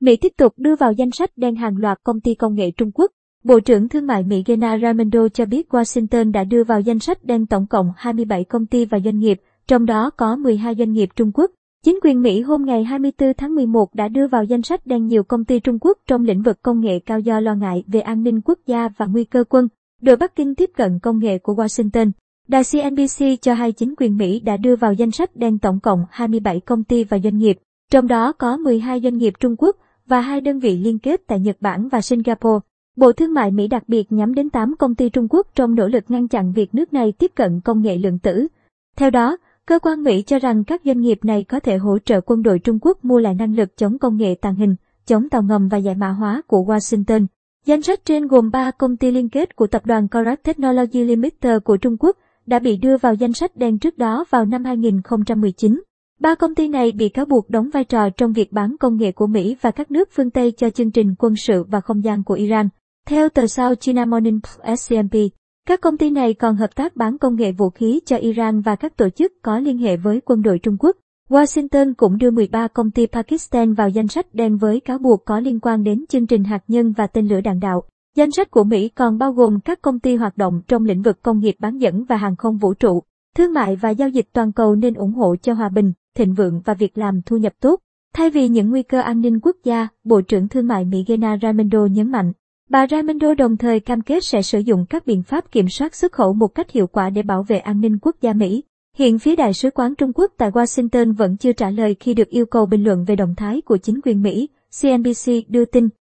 Mỹ tiếp tục đưa vào danh sách đen hàng loạt công ty công nghệ Trung Quốc. Bộ trưởng Thương mại Mỹ Gina Raimondo cho biết Washington đã đưa vào danh sách đen tổng cộng 27 công ty và doanh nghiệp, trong đó có 12 doanh nghiệp Trung Quốc. Chính quyền Mỹ hôm ngày 24 tháng 11 đã đưa vào danh sách đen nhiều công ty Trung Quốc trong lĩnh vực công nghệ cao do lo ngại về an ninh quốc gia và nguy cơ quân. Đội Bắc Kinh tiếp cận công nghệ của Washington. Đài CNBC cho hay chính quyền Mỹ đã đưa vào danh sách đen tổng cộng 27 công ty và doanh nghiệp, trong đó có 12 doanh nghiệp Trung Quốc và hai đơn vị liên kết tại Nhật Bản và Singapore. Bộ Thương mại Mỹ đặc biệt nhắm đến 8 công ty Trung Quốc trong nỗ lực ngăn chặn việc nước này tiếp cận công nghệ lượng tử. Theo đó, cơ quan Mỹ cho rằng các doanh nghiệp này có thể hỗ trợ quân đội Trung Quốc mua lại năng lực chống công nghệ tàng hình, chống tàu ngầm và giải mã hóa của Washington. Danh sách trên gồm 3 công ty liên kết của tập đoàn Korat Technology Limited của Trung Quốc đã bị đưa vào danh sách đen trước đó vào năm 2019. Ba công ty này bị cáo buộc đóng vai trò trong việc bán công nghệ của Mỹ và các nước phương Tây cho chương trình quân sự và không gian của Iran. Theo tờ South China Morning SCMP, các công ty này còn hợp tác bán công nghệ vũ khí cho Iran và các tổ chức có liên hệ với quân đội Trung Quốc. Washington cũng đưa 13 công ty Pakistan vào danh sách đen với cáo buộc có liên quan đến chương trình hạt nhân và tên lửa đạn đạo. Danh sách của Mỹ còn bao gồm các công ty hoạt động trong lĩnh vực công nghiệp bán dẫn và hàng không vũ trụ. Thương mại và giao dịch toàn cầu nên ủng hộ cho hòa bình, thịnh vượng và việc làm thu nhập tốt. Thay vì những nguy cơ an ninh quốc gia, Bộ trưởng Thương mại Mỹ Gina Raimondo nhấn mạnh. Bà Raimondo đồng thời cam kết sẽ sử dụng các biện pháp kiểm soát xuất khẩu một cách hiệu quả để bảo vệ an ninh quốc gia Mỹ. Hiện phía Đại sứ quán Trung Quốc tại Washington vẫn chưa trả lời khi được yêu cầu bình luận về động thái của chính quyền Mỹ, CNBC đưa tin.